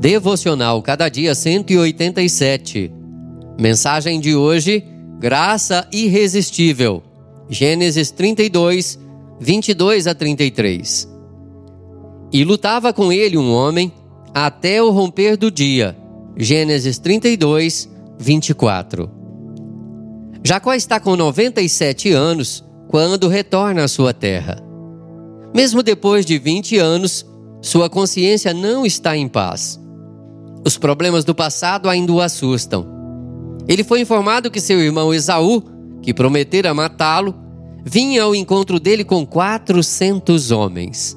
Devocional Cada Dia 187. Mensagem de hoje: Graça Irresistível. Gênesis 32, 22 a 33. E lutava com ele um homem até o romper do dia. Gênesis 32, 24. Jacó está com 97 anos quando retorna à sua terra. Mesmo depois de 20 anos, sua consciência não está em paz. Os problemas do passado ainda o assustam. Ele foi informado que seu irmão Esaú, que prometera matá-lo, vinha ao encontro dele com 400 homens.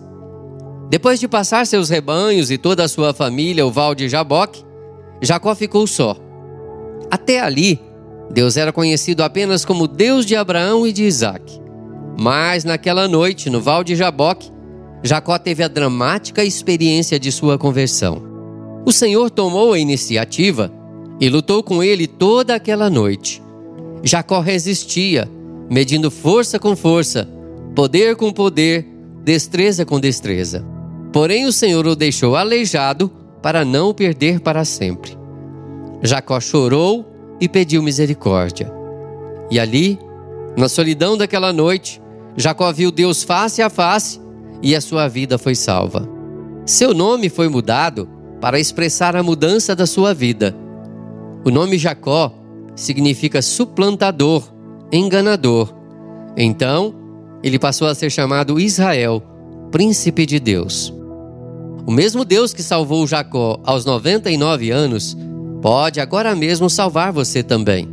Depois de passar seus rebanhos e toda a sua família ao val de Jaboque, Jacó ficou só. Até ali, Deus era conhecido apenas como Deus de Abraão e de Isaac. Mas naquela noite, no Val de Jaboque, Jacó teve a dramática experiência de sua conversão. O Senhor tomou a iniciativa e lutou com ele toda aquela noite. Jacó resistia, medindo força com força, poder com poder, destreza com destreza. Porém, o Senhor o deixou aleijado para não o perder para sempre. Jacó chorou e pediu misericórdia. E ali, na solidão daquela noite, Jacó viu Deus face a face e a sua vida foi salva. Seu nome foi mudado para expressar a mudança da sua vida. O nome Jacó significa suplantador, enganador. Então, ele passou a ser chamado Israel, príncipe de Deus. O mesmo Deus que salvou Jacó aos 99 anos, pode agora mesmo salvar você também.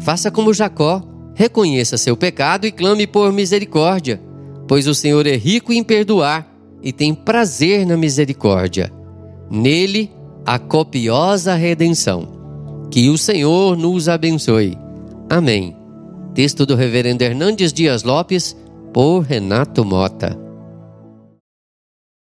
Faça como Jacó reconheça seu pecado e clame por misericórdia, pois o Senhor é rico em perdoar e tem prazer na misericórdia. Nele, a copiosa redenção. Que o Senhor nos abençoe. Amém. Texto do Reverendo Hernandes Dias Lopes, por Renato Mota.